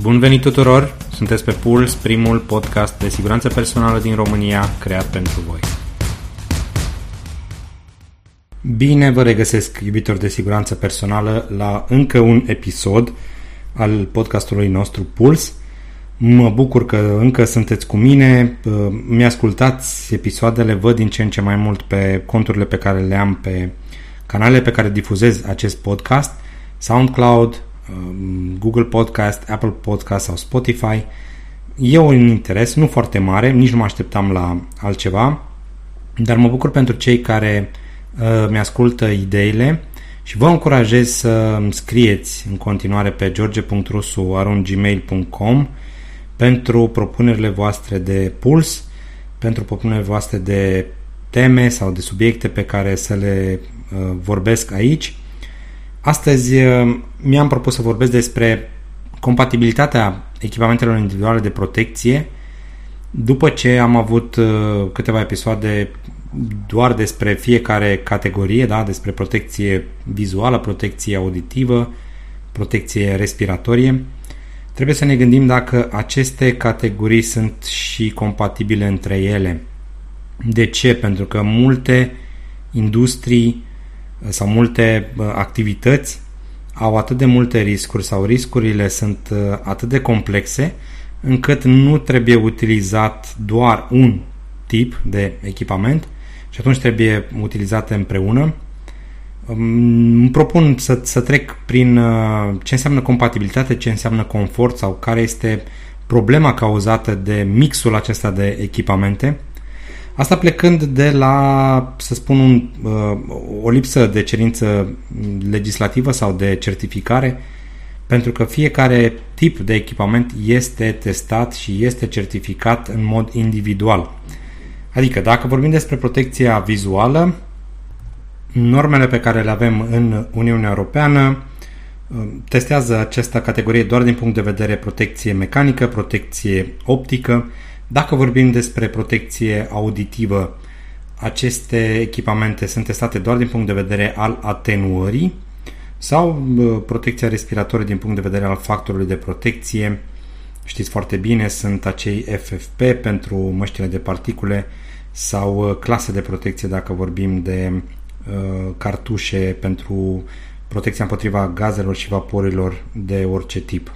Bun venit tuturor! Sunteți pe Puls, primul podcast de siguranță personală din România creat pentru voi. Bine vă regăsesc, iubitori de siguranță personală, la încă un episod al podcastului nostru Puls. Mă bucur că încă sunteți cu mine, mi-ascultați episoadele, văd din ce în ce mai mult pe conturile pe care le am pe canalele pe care difuzez acest podcast, SoundCloud, Um, Google Podcast, Apple Podcast sau Spotify. E un interes, nu foarte mare, nici nu mă așteptam la altceva, dar mă bucur pentru cei care uh, mi-ascultă ideile și vă încurajez să scrieți în continuare pe george.rusu.gmail.com pentru propunerile voastre de puls, pentru propunerile voastre de teme sau de subiecte pe care să le uh, vorbesc aici Astăzi uh, mi-am propus să vorbesc despre compatibilitatea echipamentelor individuale de protecție după ce am avut uh, câteva episoade doar despre fiecare categorie, da, despre protecție vizuală, protecție auditivă, protecție respiratorie, trebuie să ne gândim dacă aceste categorii sunt și compatibile între ele. De ce? Pentru că multe industrii sau multe activități au atât de multe riscuri sau riscurile sunt uh, atât de complexe încât nu trebuie utilizat doar un tip de echipament și atunci trebuie utilizate împreună. Îmi propun să, să trec prin uh, ce înseamnă compatibilitate, ce înseamnă confort sau care este problema cauzată de mixul acesta de echipamente Asta plecând de la, să spun, un, uh, o lipsă de cerință legislativă sau de certificare, pentru că fiecare tip de echipament este testat și este certificat în mod individual. Adică, dacă vorbim despre protecția vizuală, normele pe care le avem în Uniunea Europeană uh, testează această categorie doar din punct de vedere protecție mecanică, protecție optică, dacă vorbim despre protecție auditivă, aceste echipamente sunt testate doar din punct de vedere al atenuării sau protecția respiratorie din punct de vedere al factorului de protecție. Știți foarte bine, sunt acei FFP pentru măștile de particule sau uh, clase de protecție dacă vorbim de uh, cartușe pentru protecția împotriva gazelor și vaporilor de orice tip.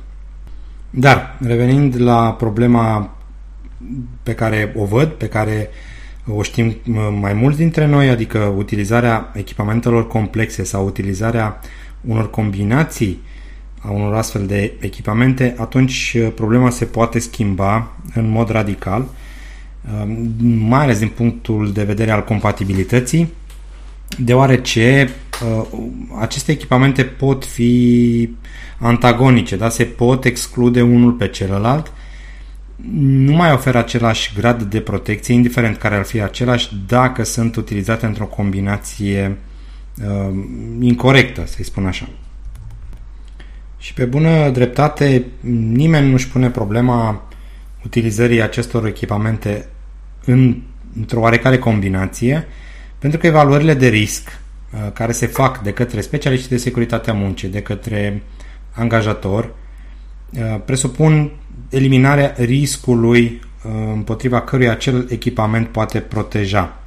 Dar, revenind la problema pe care o văd, pe care o știm mai mulți dintre noi, adică utilizarea echipamentelor complexe sau utilizarea unor combinații a unor astfel de echipamente, atunci uh, problema se poate schimba în mod radical, uh, mai ales din punctul de vedere al compatibilității, deoarece uh, aceste echipamente pot fi antagonice, da? se pot exclude unul pe celălalt nu mai oferă același grad de protecție, indiferent care ar fi același, dacă sunt utilizate într-o combinație uh, incorrectă, să-i spun așa. Și pe bună dreptate, nimeni nu-și pune problema utilizării acestor echipamente în, într-o oarecare combinație, pentru că evaluările de risc uh, care se fac de către specialiști de securitate a muncii, de către angajator, uh, presupun eliminarea riscului uh, împotriva căruia acel echipament poate proteja.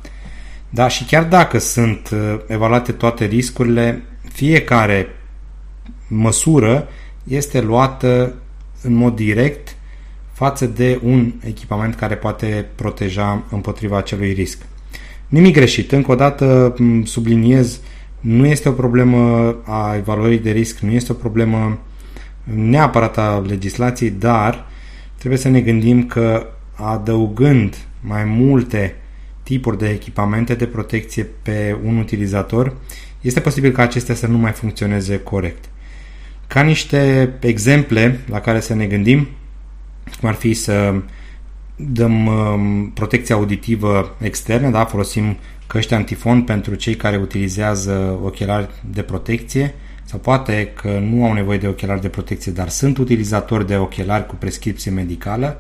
Da, și chiar dacă sunt uh, evaluate toate riscurile, fiecare măsură este luată în mod direct față de un echipament care poate proteja împotriva acelui risc. Nimic greșit. Încă o dată subliniez, nu este o problemă a evaluării de risc, nu este o problemă neapărat a legislației, dar trebuie să ne gândim că adăugând mai multe tipuri de echipamente de protecție pe un utilizator, este posibil ca acestea să nu mai funcționeze corect. Ca niște exemple la care să ne gândim, cum ar fi să dăm um, protecție auditivă externă, da? folosim căști antifon pentru cei care utilizează ochelari de protecție, sau poate că nu au nevoie de ochelari de protecție, dar sunt utilizatori de ochelari cu prescripție medicală,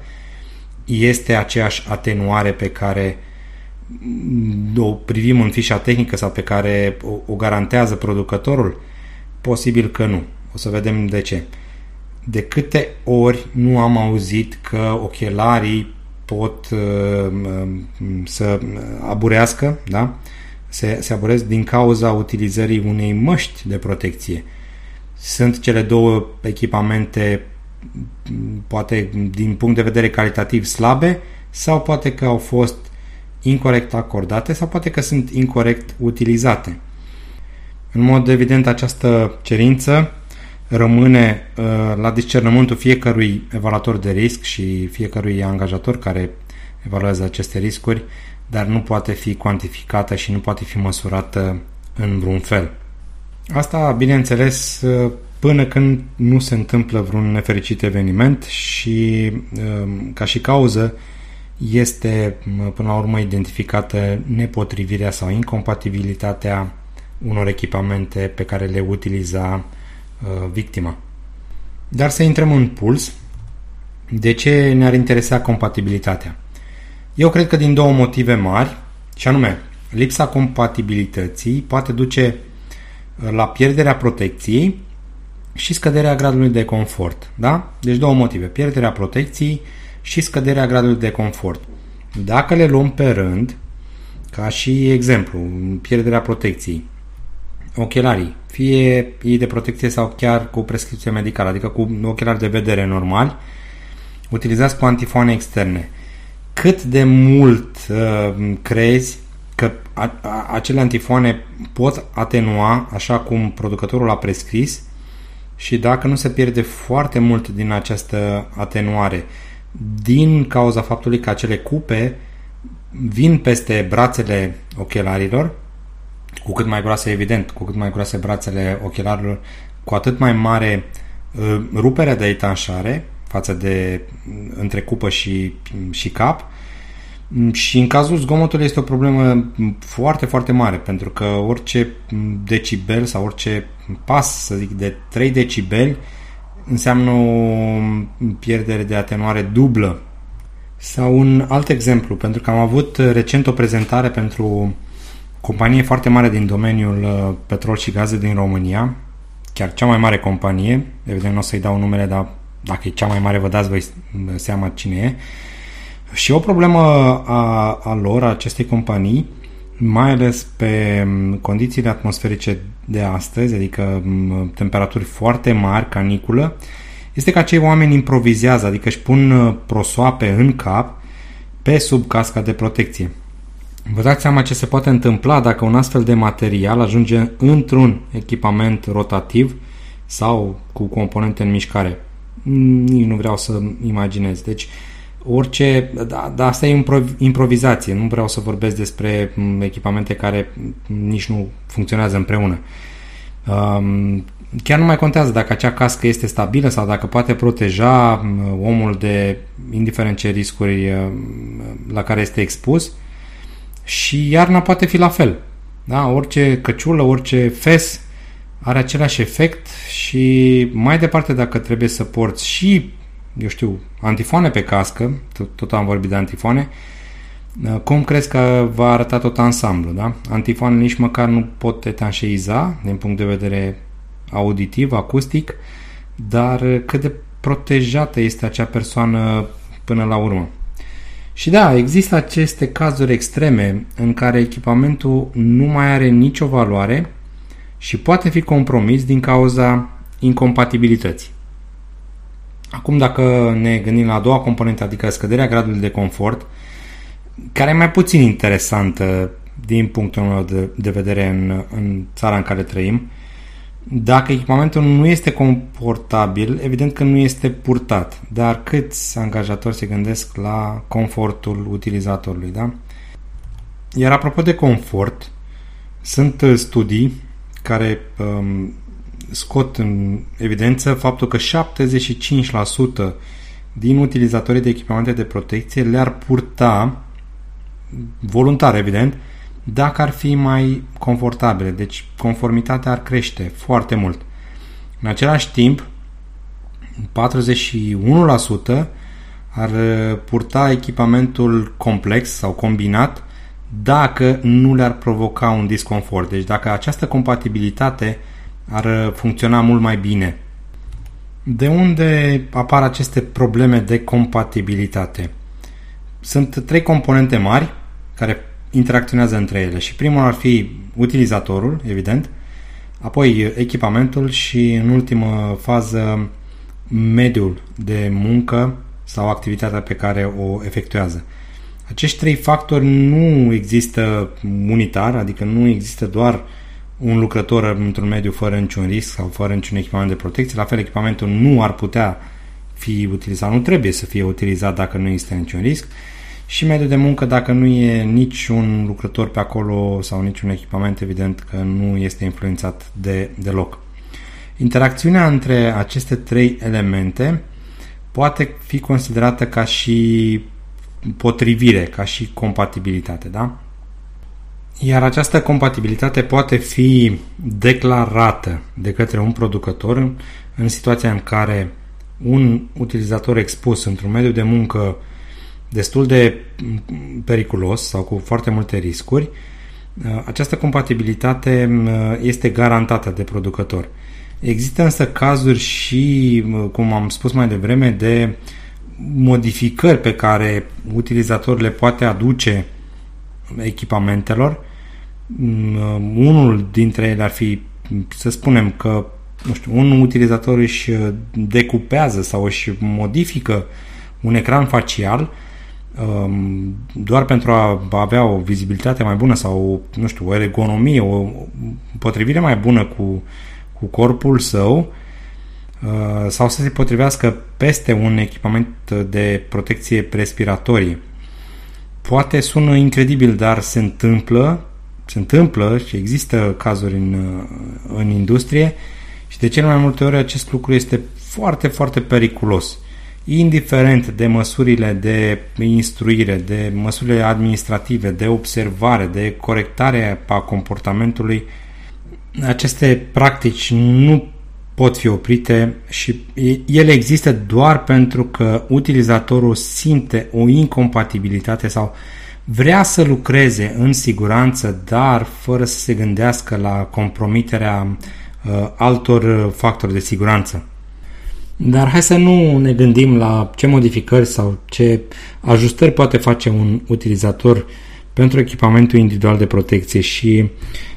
este aceeași atenuare pe care o privim în fișa tehnică sau pe care o, o garantează producătorul? Posibil că nu. O să vedem de ce. de câte ori nu am auzit că ochelarii pot uh, să aburească, da? Se, se aburesc din cauza utilizării unei măști de protecție. Sunt cele două echipamente poate din punct de vedere calitativ slabe sau poate că au fost incorrect acordate sau poate că sunt incorrect utilizate. În mod evident, această cerință rămâne uh, la discernământul fiecărui evaluator de risc și fiecărui angajator care evaluează aceste riscuri, dar nu poate fi cuantificată și nu poate fi măsurată în vreun fel. Asta, bineînțeles, uh, până când nu se întâmplă vreun nefericit eveniment și uh, ca și cauză este până la urmă identificată nepotrivirea sau incompatibilitatea unor echipamente pe care le utiliza uh, victima. Dar să intrăm în puls. De ce ne-ar interesa compatibilitatea? Eu cred că din două motive mari, și anume, lipsa compatibilității poate duce uh, la pierderea protecției și scăderea gradului de confort. Da? Deci două motive. Pierderea protecției și scăderea gradului de confort. Dacă le luăm pe rând, ca și exemplu, pierderea protecției, ochelarii, fie ei de protecție sau chiar cu prescripție medicală, adică cu ochelari de vedere normal, utilizați cu antifoane externe. Cât de mult uh, crezi că a, a, acele antifoane pot atenua așa cum producătorul a prescris? Și dacă nu se pierde foarte mult din această atenuare din cauza faptului că acele cupe vin peste brațele ochelarilor cu cât mai groase, evident, cu cât mai groase brațele ochelarilor, cu atât mai mare uh, ruperea de etanșare față de uh, între cupă și, și cap și în cazul zgomotului este o problemă foarte, foarte mare, pentru că orice decibel sau orice pas, să zic, de 3 decibeli înseamnă o pierdere de atenuare dublă. Sau un alt exemplu, pentru că am avut recent o prezentare pentru companie foarte mare din domeniul uh, petrol și gaze din România, chiar cea mai mare companie, evident nu o să-i dau numele, dar dacă e cea mai mare vă dați voi seama cine e, și o problemă a, a lor, a acestei companii, mai ales pe condițiile atmosferice de astăzi, adică temperaturi foarte mari, caniculă, este că acei oameni improvizează, adică își pun uh, prosoape în cap pe sub casca de protecție. Vă dați seama ce se poate întâmpla dacă un astfel de material ajunge într-un echipament rotativ sau cu componente în mișcare. Nici nu vreau să imaginez. Deci, orice, da, da, asta e improvizație, nu vreau să vorbesc despre echipamente care nici nu funcționează împreună. Um, chiar nu mai contează dacă acea cască este stabilă sau dacă poate proteja omul de indiferent ce riscuri la care este expus, și iarna poate fi la fel. Da? Orice căciulă, orice fes are același efect și mai departe dacă trebuie să porți și, eu știu, antifoane pe cască, tot, tot am vorbit de antifoane, cum crezi că va arăta tot ansamblu, da? Antifoane nici măcar nu pot etanșeiza din punct de vedere auditiv, acustic, dar cât de protejată este acea persoană până la urmă. Și da, există aceste cazuri extreme în care echipamentul nu mai are nicio valoare și poate fi compromis din cauza incompatibilității. Acum, dacă ne gândim la a doua componentă, adică scăderea gradului de confort, care e mai puțin interesantă din punctul meu de, de vedere în, în țara în care trăim, uh, dacă echipamentul nu este confortabil, evident că nu este purtat, dar câți angajatori se gândesc la confortul utilizatorului, da? Iar apropo de confort, sunt uh, studii care um, scot în evidență faptul că 75% din utilizatorii de echipamente de protecție le-ar purta voluntar, evident, dacă ar fi mai confortabile. Deci conformitatea ar crește foarte mult. În același timp, 41% ar purta echipamentul complex sau combinat dacă nu le-ar provoca un disconfort. Deci dacă această compatibilitate ar funcționa mult mai bine. De unde apar aceste probleme de compatibilitate? Sunt trei componente mari care interacționează între ele și primul ar fi utilizatorul, evident, apoi echipamentul și în ultimă fază mediul de muncă sau activitatea pe care o efectuează. Acești trei factori nu există unitar, adică nu există doar un lucrător într-un mediu fără niciun risc sau fără niciun echipament de protecție. La fel, echipamentul nu ar putea fi utilizat, nu trebuie să fie utilizat dacă nu există niciun risc și mediul de muncă dacă nu e niciun lucrător pe acolo sau niciun echipament, evident că nu este influențat de, deloc. Interacțiunea între aceste trei elemente poate fi considerată ca și potrivire, ca și compatibilitate, da? Iar această compatibilitate poate fi declarată de către un producător în situația în care un utilizator expus într-un mediu de muncă destul de periculos sau cu foarte multe riscuri, această compatibilitate este garantată de producător. Există însă cazuri și, cum am spus mai devreme, de modificări pe care utilizatorul le poate aduce echipamentelor. Unul dintre ele ar fi, să spunem că nu știu, un utilizator își decupează sau își modifică un ecran facial um, doar pentru a avea o vizibilitate mai bună sau, nu știu, o ergonomie, o potrivire mai bună cu cu corpul său uh, sau să se potrivească peste un echipament de protecție respiratorie. Poate sună incredibil, dar se întâmplă, se întâmplă și există cazuri în, uh, în industrie și de cele mai multe ori acest lucru este foarte, foarte periculos. Indiferent de măsurile de instruire, de măsurile administrative, de observare, de corectare a comportamentului, aceste practici nu pot fi oprite și ele există doar pentru că utilizatorul simte o incompatibilitate sau vrea să lucreze în siguranță, dar fără să se gândească la compromiterea uh, altor factori de siguranță. Dar hai să nu ne gândim la ce modificări sau ce ajustări poate face un utilizator pentru echipamentul individual de protecție și Uh,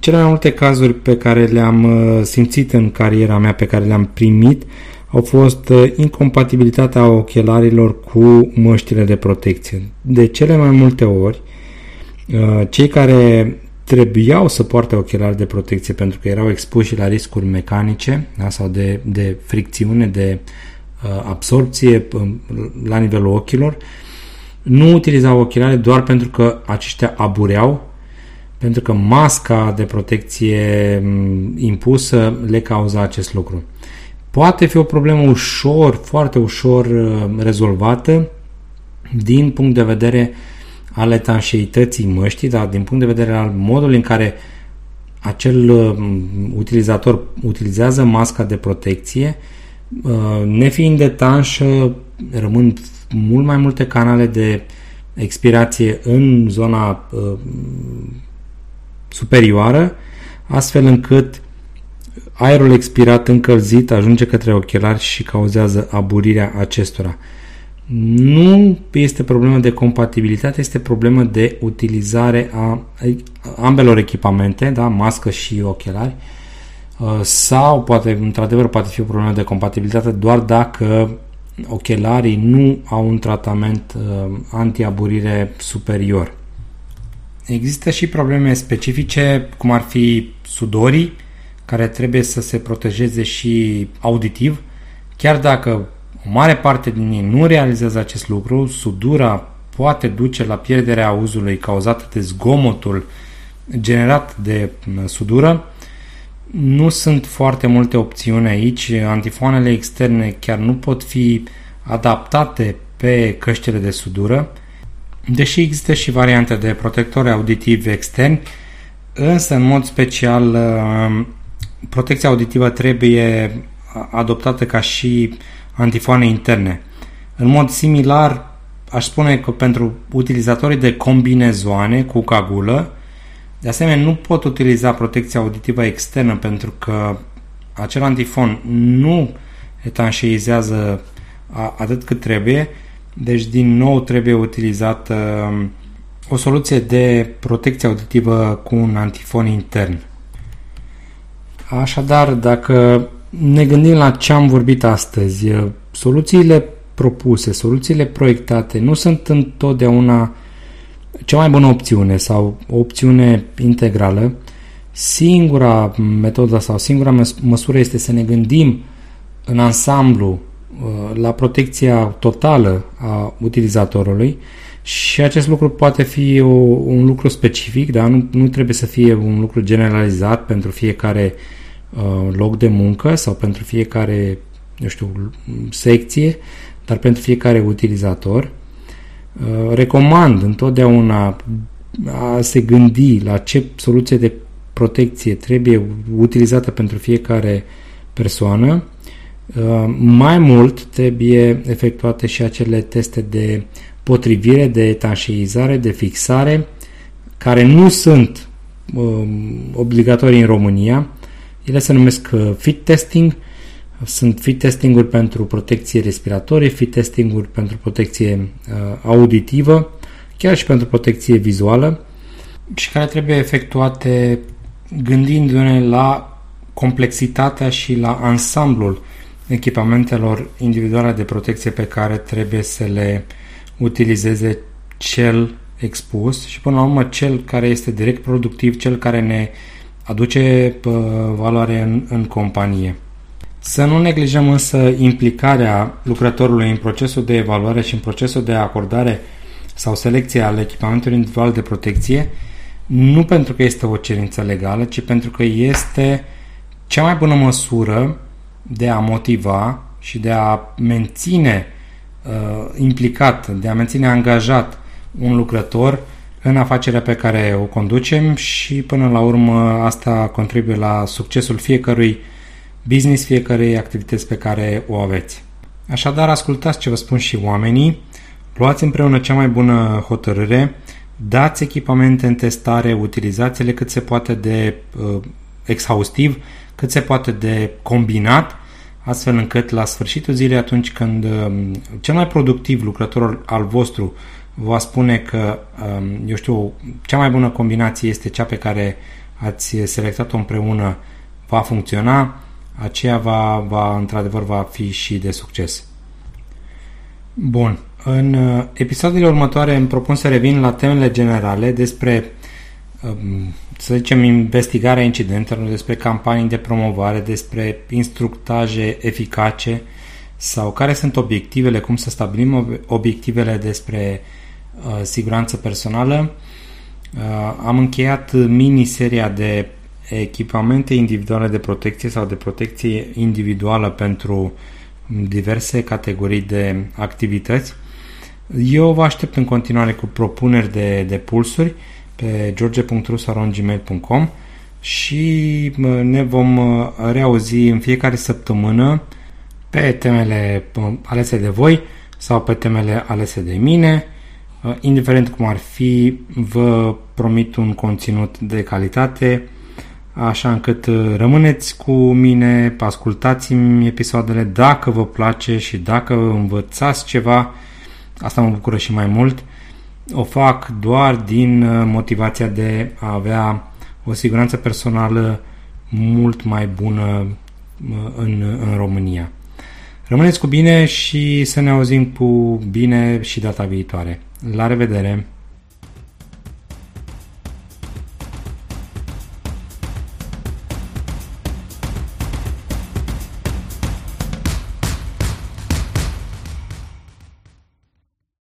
cele mai multe cazuri pe care le-am uh, simțit în cariera mea, pe care le-am primit, au fost uh, incompatibilitatea ochelarilor cu măștile de protecție. De cele mai multe ori, cei care trebuiau să poarte ochelari de protecție pentru că erau expuși la riscuri mecanice da, sau de, de fricțiune, de absorpție um, la nivelul ochilor, nu utilizau ochelari doar pentru că aceștia abureau pentru că masca de protecție impusă le cauza acest lucru. Poate fi o problemă ușor, foarte ușor uh, rezolvată din punct de vedere al etanșeității măștii, dar din punct de vedere al modului în care acel uh, utilizator utilizează masca de protecție, uh, nefiind etanșă, rămân mult mai multe canale de expirație în zona superioară, astfel încât aerul expirat încălzit ajunge către ochelari și cauzează aburirea acestora. Nu este problemă de compatibilitate, este problemă de utilizare a ambelor echipamente, da, mască și ochelari, uh, sau poate, într-adevăr, poate fi o problemă de compatibilitate doar dacă ochelarii nu au un tratament uh, antiaburire superior. Există și probleme specifice, cum ar fi sudorii, care trebuie să se protejeze și auditiv. Chiar dacă o mare parte din ei nu realizează acest lucru, sudura poate duce la pierderea auzului cauzată de zgomotul generat de sudură. Nu sunt foarte multe opțiuni aici. Antifoanele externe chiar nu pot fi adaptate pe căștile de sudură Deși există și variante de protectori auditivi externi, însă în mod special uh, protecția auditivă trebuie adoptată ca și antifoane interne. În mod similar, aș spune că pentru utilizatorii de combinezoane cu cagulă, de asemenea, nu pot utiliza protecția auditivă externă pentru că acel antifon nu etanșeizează atât cât trebuie, deci din nou trebuie utilizată um, o soluție de protecție auditivă cu un antifon intern. Așadar, dacă ne gândim la ce am vorbit astăzi, soluțiile propuse, soluțiile proiectate nu sunt întotdeauna cea mai bună opțiune sau o opțiune integrală. Singura metodă sau singura măsură este să ne gândim în ansamblu uh, la protecția totală a utilizatorului și acest lucru poate fi o, un lucru specific, dar nu, nu trebuie să fie un lucru generalizat pentru fiecare uh, loc de muncă sau pentru fiecare, eu știu, secție, dar pentru fiecare utilizator. Uh, recomand întotdeauna a se gândi la ce soluție de protecție trebuie utilizată pentru fiecare persoană. Uh, mai mult trebuie efectuate și acele teste de potrivire, de etanșeizare, de fixare, care nu sunt um, obligatorii în România. Ele se numesc uh, fit testing, sunt fit testing-uri pentru protecție respiratorie, fit testing-uri pentru protecție uh, auditivă, chiar și pentru protecție vizuală și care trebuie efectuate gândindu-ne la complexitatea și la ansamblul echipamentelor individuale de protecție pe care trebuie să le utilizeze cel expus și până la urmă cel care este direct productiv, cel care ne aduce uh, valoare în, în companie. Să nu neglijăm însă implicarea lucrătorului în procesul de evaluare și în procesul de acordare sau selecție al echipamentului individual de protecție, nu pentru că este o cerință legală, ci pentru că este cea mai bună măsură de a motiva și de a menține uh, implicat, de a menține angajat un lucrător în afacerea pe care o conducem și până la urmă asta contribuie la succesul fiecărui business, fiecarei activități pe care o aveți. Așadar, ascultați ce vă spun și oamenii, luați împreună cea mai bună hotărâre, dați echipamente în testare, utilizați-le cât se poate de uh, exhaustiv, cât se poate de combinat, astfel încât la sfârșitul zilei, atunci când uh, cel mai productiv lucrător al vostru va spune că, uh, eu știu, cea mai bună combinație este cea pe care ați selectat-o împreună, va funcționa, aceea va, va, într-adevăr va fi și de succes. Bun. În uh, episoadele următoare îmi propun să revin la temele generale despre, um, să zicem, investigarea incidentelor, despre campanii de promovare, despre instructaje eficace sau care sunt obiectivele, cum să stabilim obiectivele despre uh, siguranță personală. Uh, am încheiat mini-seria de echipamente individuale de protecție sau de protecție individuală pentru diverse categorii de activități. Eu vă aștept în continuare cu propuneri de, de pulsuri pe george.rusaron.gmail.com și ne vom reauzi în fiecare săptămână pe temele alese de voi sau pe temele alese de mine. Indiferent cum ar fi, vă promit un conținut de calitate așa încât uh, rămâneți cu mine, ascultați-mi episoadele dacă vă place și dacă învățați ceva, asta mă bucură și mai mult. O fac doar din uh, motivația de a avea o siguranță personală mult mai bună uh, în, în România. Rămâneți cu bine și să ne auzim cu bine și data viitoare. La revedere!